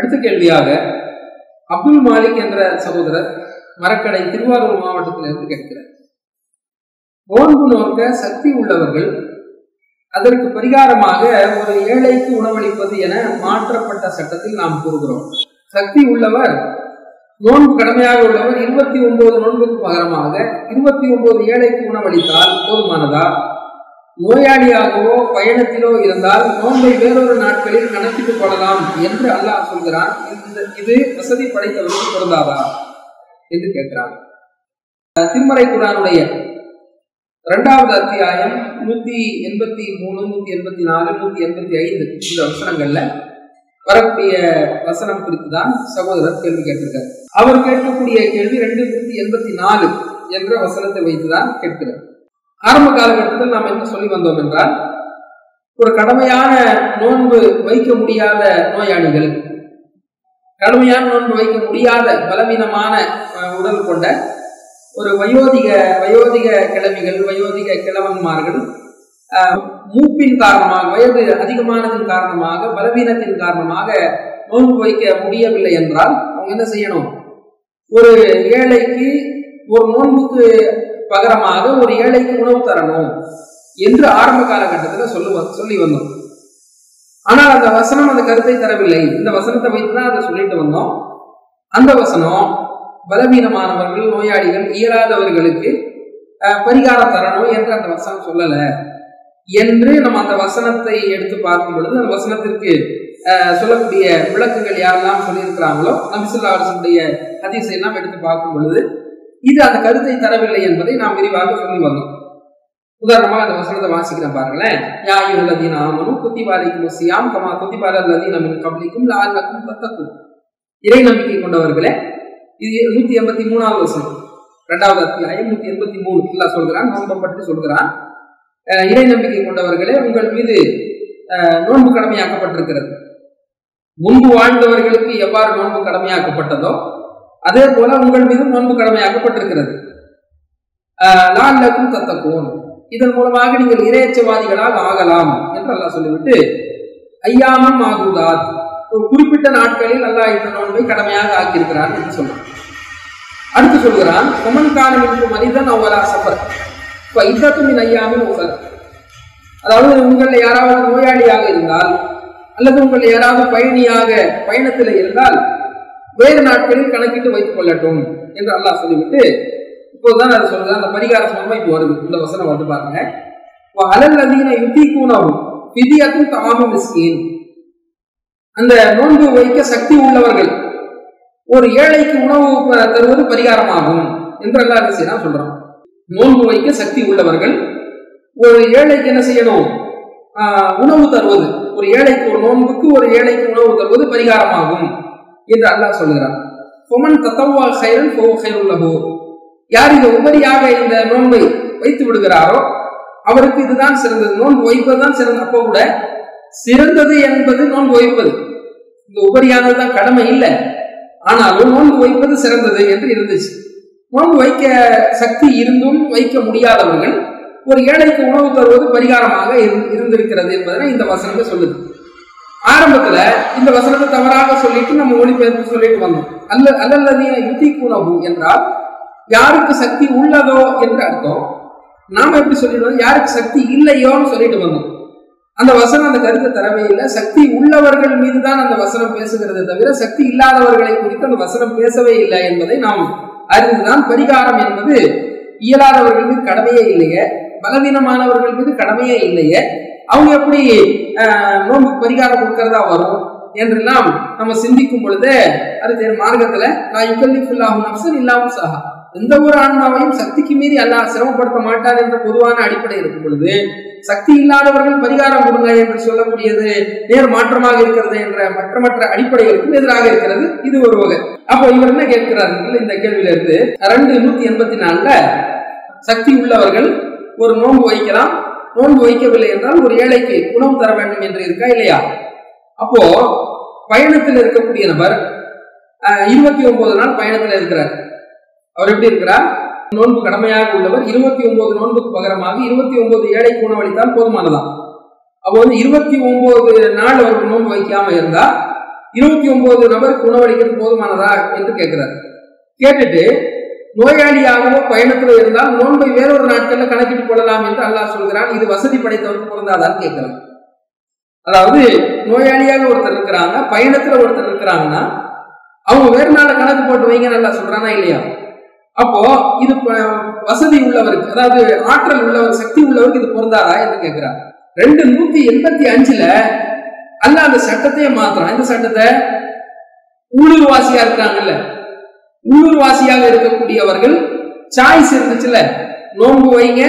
அடுத்த கேள்வியாக அப்துல் மாலிக் என்ற சகோதரர் மரக்கடை திருவாரூர் மாவட்டத்திலிருந்து கேட்கிறார். ஓன்பு நோக்க சக்தி உள்ளவர்கள் அதற்கு பரிகாரமாக ஒரு ஏழைக்கு உணவளிப்பது என மாற்றப்பட்ட சட்டத்தில் நாம் கூறுகிறோம். சக்தி உள்ளவர் நோன்பு கடமையாக உள்ளவர் இருபத்தி ஒன்பது நோன்புக்கு பகரமாக இருபத்தி ஒன்பது ஏழைக்கு உணவளித்தால் போதுமானதா? நோயாளியாகவோ பயணத்திலோ இருந்தால் நோன்பை வேறொரு நாட்களில் கணக்கிட்டுக் கொள்ளலாம் என்று அல்லாஹ் சொல்கிறான். இந்த இது வசதி படைத்தவருக்கு பொருந்தாதா என்று கேட்கிறான். திருமறை குரானுடைய இரண்டாவது அத்தியாயம் நூத்தி எண்பத்தி மூணு நூத்தி எண்பத்தி நாலு நூத்தி எண்பத்தி ஐந்து இந்த வசனங்கள்ல வரக்கூடிய வசனம் குறித்து தான் சகோதரர் கேள்வி கேட்டிருக்கார். அவர் கேட்கக்கூடிய கேள்வி ரெண்டு நூத்தி எண்பத்தி நாலு என்ற வசனத்தை வைத்துதான் கேட்கிறார். ஆரம்ப காலகட்டத்தில் நாம் என்ன சொல்லி வந்தோம் என்றால் ஒரு கடமையான நோன்பு வைக்க முடியாத நோயாளிகள் கடமையான நோன்பு வைக்க முடியாத பலவீனமான உடல் கொண்ட ஒரு வயோதிக வயோதிக கிழமிகள் வயோதிக கிழவன்மார்கள் மூப்பின் காரணமாக வயது அதிகமானதன் காரணமாக பலவீனத்தின் காரணமாக நோன்பு வைக்க முடியவில்லை என்றால் அவங்க என்ன செய்யணும்? ஒரு ஏழைக்கு ஒரு நோன்புக்கு பகரமாக ஒரு ஏழைக்கு உணவு தரணும் என்று ஆரம்ப காலகட்டத்தில் சொல்லுவ சொல்லி வந்தோம். ஆனால் அந்த வசனம் அந்த கருத்தை தரவில்லை. இந்த வசனத்தை வைத்து தான் அதை சொல்லிட்டு வந்தோம். அந்த வசனம் பலவீனமானவர்கள் நோயாளிகள் இயலாதவர்களுக்கு பரிகாரம் தரணும் என்று அந்த வசனம் சொல்லல. என்று நம்ம அந்த வசனத்தை எடுத்து பார்க்கும் பொழுது அந்த வசனத்திற்கு சொல்லக்கூடிய விளக்குகள் யாரெல்லாம் சொல்லியிருக்கிறாங்களோ நபிசுல்லா அரசனுடைய அதிசயம் எல்லாம் எடுத்து பார்க்கும் பொழுது இது அந்த கருத்தை தரவில்லை என்பதை நாம் விரிவாக சொல்லி வந்தோம். உதாரணமாக அந்த வசனத்தை வாசிக்கிறேன் பாருங்களேன். யா யுல்லதீன ஆமனும் குத்திபாலைக்கும் சியாம் கமா குத்திபாலல்லதீன மின் கபலிக்கும் லாலக்கும் பத்தக்கும் இறை நம்பிக்கை கொண்டவர்களே இது நூத்தி எண்பத்தி மூணாவது வசனம். இரண்டாவது அத்தியாயம் நூத்தி எண்பத்தி மூணு. இல்லா சொல்கிறான் நோன்பப்பட்டு சொல்கிறான். இறை நம்பிக்கை கொண்டவர்களே உங்கள் மீது நோன்பு கடமையாக்கப்பட்டிருக்கிறது. முன்பு வாழ்ந்தவர்களுக்கு எவ்வாறு நோன்பு கடமையாக்கப்பட்டதோ அதே போல உங்கள் மீதும் நோன்பு கடமையாக்கப்பட்டிருக்கிறது. லால்லக்கும் தத்தக்கும். இதன் மூலமாக நீங்கள் இறையச்சவாதிகளாக ஆகலாம் என்று அல்லாஹ் சொல்லிவிட்டு ஐயாமம் ஆகுதாத் ஒரு குறிப்பிட்ட நாட்களில் அல்லாஹ் இந்த நோன்பை கடமையாக ஆக்கியிருக்கிறான் என்று சொல்றான். அடுத்து சொல்கிறான் கொமன் என்று மனிதன் அவ்வளா சபர் இப்போ இதத்துமின் ஐயாமின் உசர் அதாவது உங்களில் யாராவது நோயாளியாக இருந்தால் அல்லது உங்களில் யாராவது பயணியாக பயணத்தில் இருந்தால் வேறு நாட்களில் கணக்கிட்டு வைத்துக் கொள்ளட்டும் என்று அல்லாஹ் சொல்லிவிட்டு இப்போதுதான் அது சொல்றது. அந்த பரிகார சமமா இப்போ வருது. இந்த வசனம் வந்து பாருங்க. அலல் அதிகன யுத்தி கூணாவும் விதியத்தும் தாமும் மிஸ்கின். அந்த நோன்பு வைக்க சக்தி உள்ளவர்கள் ஒரு ஏழைக்கு உணவு தருவது பரிகாரமாகும் என்று அல்லாஹ் என்ன செய்யலாம் சொல்றான். நோன்பு வைக்க சக்தி உள்ளவர்கள் ஒரு ஏழைக்கு என்ன செய்யணும்? உணவு தருவது. ஒரு ஏழைக்கு ஒரு நோன்புக்கு ஒரு ஏழைக்கு உணவு தருவது பரிகாரமாகும். என்று அல்லாஹ் சொல்லுகிறார் பொமன் தத்தவா ஹைரன் ஃபோ ஹைருல்லஹோ யார் இந்த உபரியாக இந்த நோன்பை வைத்து விடுகிறாரோ அவருக்கு இதுதான் சிறந்தது. நோன்பு வைப்பதுதான் சிறந்த அப்போ கூட சிறந்தது என்பது நோன்பு வைப்பது. இந்த உபரியானது தான் கடமை இல்லை. ஆனாலும் நோன்பு வைப்பது சிறந்தது என்று இருந்துச்சு. நோன்பு வைக்க சக்தி இருந்தும் வைக்க முடியாதவர்கள் ஒரு ஏழைக்கு உணவு தருவது பரிகாரமாக இருந்திருக்கிறது என்பதனை இந்த வசனங்கள் சொல்லுது. ஆரம்பத்துல இந்த வசனத்தை தவறாக சொல்லிட்டு நம்ம மொழிபெயர்ப்பு சொல்லிட்டு வந்தோம். அல்ல அல்லல்லதீன யுத்தி குணவு என்றால் யாருக்கு சக்தி உள்ளதோ என்று அர்த்தம். நாம எப்படி சொல்லிடுவோம்? யாருக்கு சக்தி இல்லையோன்னு சொல்லிட்டு வந்தோம். அந்த வசனம் அந்த கருத்தை தரவே இல்லை. சக்தி உள்ளவர்கள் மீது தான் அந்த வசனம் பேசுகிறதே தவிர சக்தி இல்லாதவர்களை குறித்து அந்த வசனம் பேசவே இல்லை என்பதை நாம் அறிந்துதான் பரிகாரம் என்பது. இயலாதவர்கள் மீது கடமையே இல்லையே. பலவீனமானவர்கள் மீது கடமையே இல்லையே. அவங்க எப்படி நோன்பு பரிகாரம் கொடுக்கறதா வரும் என்றெல்லாம் நம்ம சிந்திக்கும் பொழுது அது மார்க்கத்துல நான் யுகல்லிஃபுல்லாஹும் நப்சன் இல்லாமல் சஹா எந்த ஒரு ஆன்மாவையும் சக்திக்கு மீறி அல்லாஹ் சிரமப்படுத்த மாட்டார் என்ற பொதுவான அடிப்படை இருக்கும் பொழுது சக்தி இல்லாதவர்கள் பரிகாரம் கொடுங்க என்று சொல்லக்கூடியது நேர் மாற்றமாக இருக்கிறது என்ற மற்ற மற்ற அடிப்படைகளுக்கும் எதிராக இருக்கிறது. இது ஒரு வகை. அப்போ இவர் என்ன கேட்கிறார் இந்த கேள்வியில இருந்து ரெண்டு நூத்தி எண்பத்தி நாலுல சக்தி உள்ளவர்கள் ஒரு நோன்பு வைக்கலாம் நோன்பு வைக்கவில்லை என்றால் ஒரு ஏழைக்கு உணவு தர வேண்டும் என்று இருக்கா இல்லையா? அப்போ பயணத்தில் இருக்கக்கூடிய நபர் இருபத்தி ஒன்பது நாள் பயணத்தில் இருக்கிறார். அவர் எப்படி இருக்கிறார்? நோன்பு கடமையாக உள்ளவர் இருபத்தி ஒன்பது நோன்புக்கு பகரமாக இருபத்தி ஒன்பது ஏழைக்கு உணவளித்தால் போதுமானதான் அப்போ வந்து இருபத்தி ஒன்பது நாள் அவருக்கு நோன்பு வைக்காம இருந்தா இருபத்தி ஒன்பது நபருக்கு உணவளிக்கிறது போதுமானதா என்று கேட்கிறார். கேட்டுட்டு நோயாளியாகவோ பயணத்துல இருந்தால் நோன்பை வேறொரு நாட்கள்ல கணக்கிட்டு கொள்ளலாம் என்று அல்லாஹ் சொல்கிறான். இது வசதி படைத்தவருக்கு பிறந்தாதான் கேட்கிறான். அதாவது நோயாளியாக ஒருத்தர் இருக்கிறாங்க பயணத்துல ஒருத்தர் இருக்கிறாங்கன்னா அவங்க வேறு நாள கணக்கு போட்டு வைங்க நல்லா சொல்றானா இல்லையா? அப்போ இது வசதி உள்ளவருக்கு அதாவது ஆற்றல் உள்ளவர் சக்தி உள்ளவருக்கு இது பொருந்தாதா என்று கேட்கிறார் ரெண்டு நூத்தி எண்பத்தி அஞ்சுல அல்ல அந்த சட்டத்தையே மாத்திரம் இந்த சட்டத்தை? உள்ளூர் வாசியா இருக்காங்கல்ல உள்ளூர் வாசியாக இருக்கக்கூடியவர்கள் சாய்ஸ் இருந்துச்சுல்ல? நோன்பு வைங்க.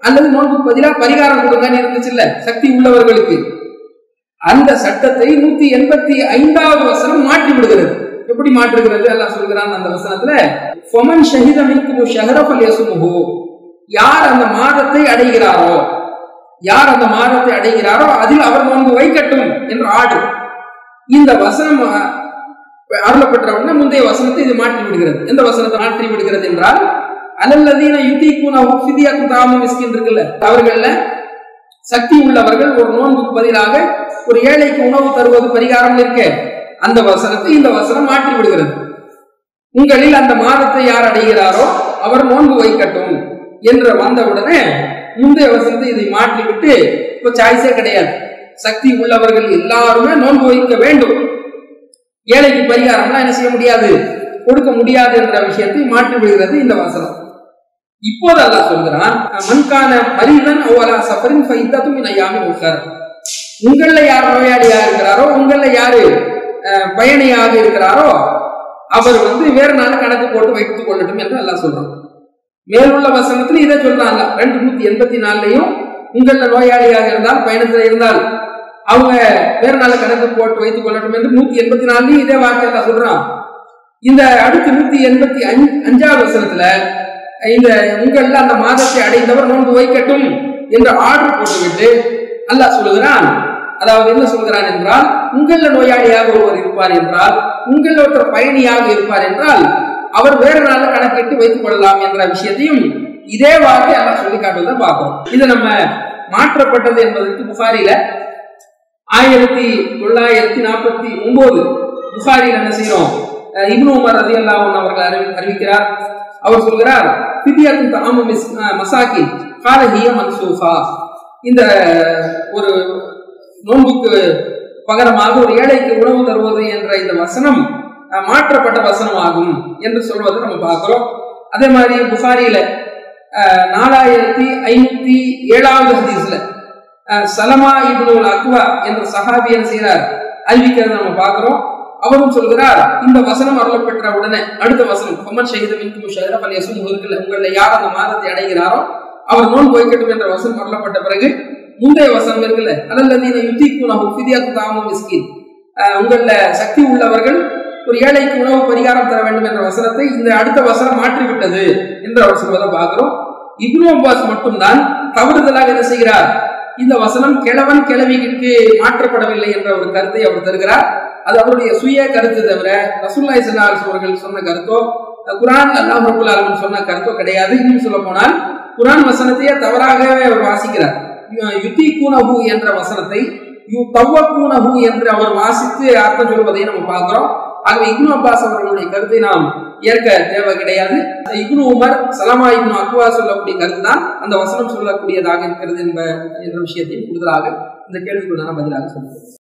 அல்லது நோன்பு பதிலா பரிகாரம் கொடுங்கன்னு இருந்துச்சுல்ல? சக்தி உள்ளவர்களுக்கு. அந்த சட்டத்தை நூத்தி எண்பத்தி ஐந்தாவது வசனம் மாற்றி விடுகிறது. எப்படி மாற்றுகிறது? எல்லாம் சொல்கிறான் அந்த வசனத்துல ஃபொமன் ஷஹிதமிக்கு ஷஹரபல் ஷஹரஃபல் யார் அந்த மாதத்தை அடைகிறாரோ யார் அந்த மாதத்தை அடைகிறாரோ அதில் அவர் நோன்பு வைக்கட்டும் என்று ஆடு இந்த வசனம் அருளப்பட்டவுடனே முந்தைய வசனத்தை இது மாற்றி விடுகிறது. எந்த வசனத்தை மாற்றி விடுகிறது என்றால் அலல்லதீன யுத்திக்குன ஃபிதியாக்கும் தாம மிஸ்கின் இருக்குல்ல. அவர்கள்ல சக்தி உள்ளவர்கள் ஒரு நோன்புக்கு பதிலாக ஒரு ஏழைக்கு உணவு தருவது பரிகாரம் இருக்க. அந்த வசனத்தை இந்த வசனம் மாற்றி விடுகிறது. உங்களில் அந்த மாதத்தை யார் அடைகிறாரோ அவர் நோன்பு வைக்கட்டும் என்று வந்தவுடனே முந்தைய வசனத்தை இதை மாற்றி விட்டு இப்ப சாய்ஸே கிடையாது. சக்தி உள்ளவர்கள் எல்லாருமே நோன்பு வைக்க வேண்டும். ஏழைக்கு பரிகாரம்லாம் என்ன செய்ய முடியாது? கொடுக்க முடியாது என்ற விஷயத்தை மாற்றி விடுகிறது இந்த வசனம். இப்போது அல்லாஹ் சொல்கிறான் மண்கான மரிதன் அவ்வளா சஃபரின் ஃபைத்தத்தும் ஐயாமி உட்கார் உங்களில் யார் நோயாளியா இருக்கிறாரோ உங்களில் யாரு பயணியாக இருக்கிறாரோ அவர் வந்து வேறு நாள் கணக்கு போட்டு வைத்துக் கொள்ளட்டும் என்று அல்லாஹ் சொல்றான். மேலுள்ள வசனத்துல இதை சொல்றாங்க ரெண்டு நூத்தி எண்பத்தி நாலுலையும் உங்களில் நோயாளியாக இருந்தால் பயணத்துல இருந்தால் அவங்க வேறு நாள் கணக்கு போட்டு வைத்துக் கொள்ளட்டும் என்று நூத்தி எண்பத்தி நாலுலயும் இதே வார்த்தை சொல்றான். இந்த அடுத்து நூத்தி எண்பத்தி அஞ்சாவது வசனத்துல இந்த உங்கள்ல அந்த மாதத்தை அடைந்தவர் நோன்பு வைக்கட்டும் என்று ஆர்டர் போட்டுவிட்டு அல்லாஹ் சொல்லுகிறான். அதாவது என்ன சொல்கிறான் என்றால் உங்கள நோயாளியாக ஒருவர் இருப்பார் என்றால் உங்கள் ஒருத்தர் பயணியாக இருப்பார் என்றால் அவர் வேறு நாள் கணக்கிட்டு வைத்துக் கொள்ளலாம் என்ற விஷயத்தையும் இதே வார்த்தை அல்லாஹ் சொல்லி காட்டுவதை பார்க்கிறோம். இது நம்ம மாற்றப்பட்டது என்பதற்கு புகாரில ஆயிரத்தி தொள்ளாயிரத்தி நாற்பத்தி ஒன்பது புகாரில் என்ன செய்யறோம்? இப்னு உமர் ரதி அல்லாஹன் அவர்கள் அறிவி அறிவிக்கிறார். அவர் சொல்கிறார் பிதியாத்தின் தாமு மசாக்கி காலஹிய மன்சூஃபா. இந்த ஒரு நோன்புக்கு பகரமாக ஒரு ஏழைக்கு உணவு தருவது என்ற இந்த வசனம் மாற்றப்பட்ட வசனம் ஆகும் என்று சொல்வதை நம்ம பார்க்கிறோம். அதே மாதிரி புகாரியில நாலாயிரத்தி ஐநூத்தி ஏழாவது ஹதீஸ்ல சலமா இப்னுல் அக்வா என்ற சஹாபி என்ன செய்கிறார் அறிவிக்கிறத நம்ம பார்க்கிறோம். அவரும் சொல்கிறார் இந்த வசனம் அருளப்பெற்ற உடனே அடுத்த வசனம் முகமது ஷஹீத மின்கும் ஷஹரப் அல் யசும் இருக்குல்ல உங்களில் யார் அந்த மாதத்தை அடைகிறாரோ அவர் நோன்பு போய்க்கட்டும் என்ற வசனம் அருளப்பட்ட பிறகு முந்தைய வசனம் இருக்குல்ல அதல்லதீன யுத்திக்குனஹு ஃபிதியத்து தாமு மிஸ்கின். உங்களில் சக்தி உள்ளவர்கள் ஒரு ஏழைக்கு உணவு பரிகாரம் தர வேண்டும் என்ற வசனத்தை இந்த அடுத்த வசனம் மாற்றிவிட்டது என்று அவர் சொல்வதை பார்க்கிறோம். இப்னு அப்பாஸ் மட்டும்தான் தவறுதலாக என்ன செய்கிறார்? இந்த வசனம் கிழவன் கிழவிக்கு மாற்றப்படவில்லை என்ற ஒரு கருத்தை அவர் தருகிறார். அது அவருடைய சுய கருத்து தவிர ரசூல்லாய் அவர்கள் சொன்ன கருத்தோ குரான் அல்லாஹ் ரபுல் சொன்ன கருத்தோ கிடையாது. இன்னும் சொல்ல போனால் குரான் வசனத்தையே தவறாகவே அவர் வாசிக்கிறார். யுத்தி கூனஹு என்ற வசனத்தை யு தவ்வ கூனஹு என்று அவர் வாசித்து அர்த்தம் சொல்வதை நம்ம பார்க்கிறோம். ஆகவே இப்னு அப்பாஸ் அவர்களுடைய கருத்தை நாம் ஏற்க தேவை கிடையாது. Ibn Umar Salama ibn Akwa சொல்லக்கூடிய கருத்து தான் அந்த வசனம் சொல்லக்கூடியதாக இருக்கிறது என்ப என்ற விஷயத்தையும் கூடுதலாக இந்த கேள்விக்குள்ளான பதிலாக சொல்கிறேன்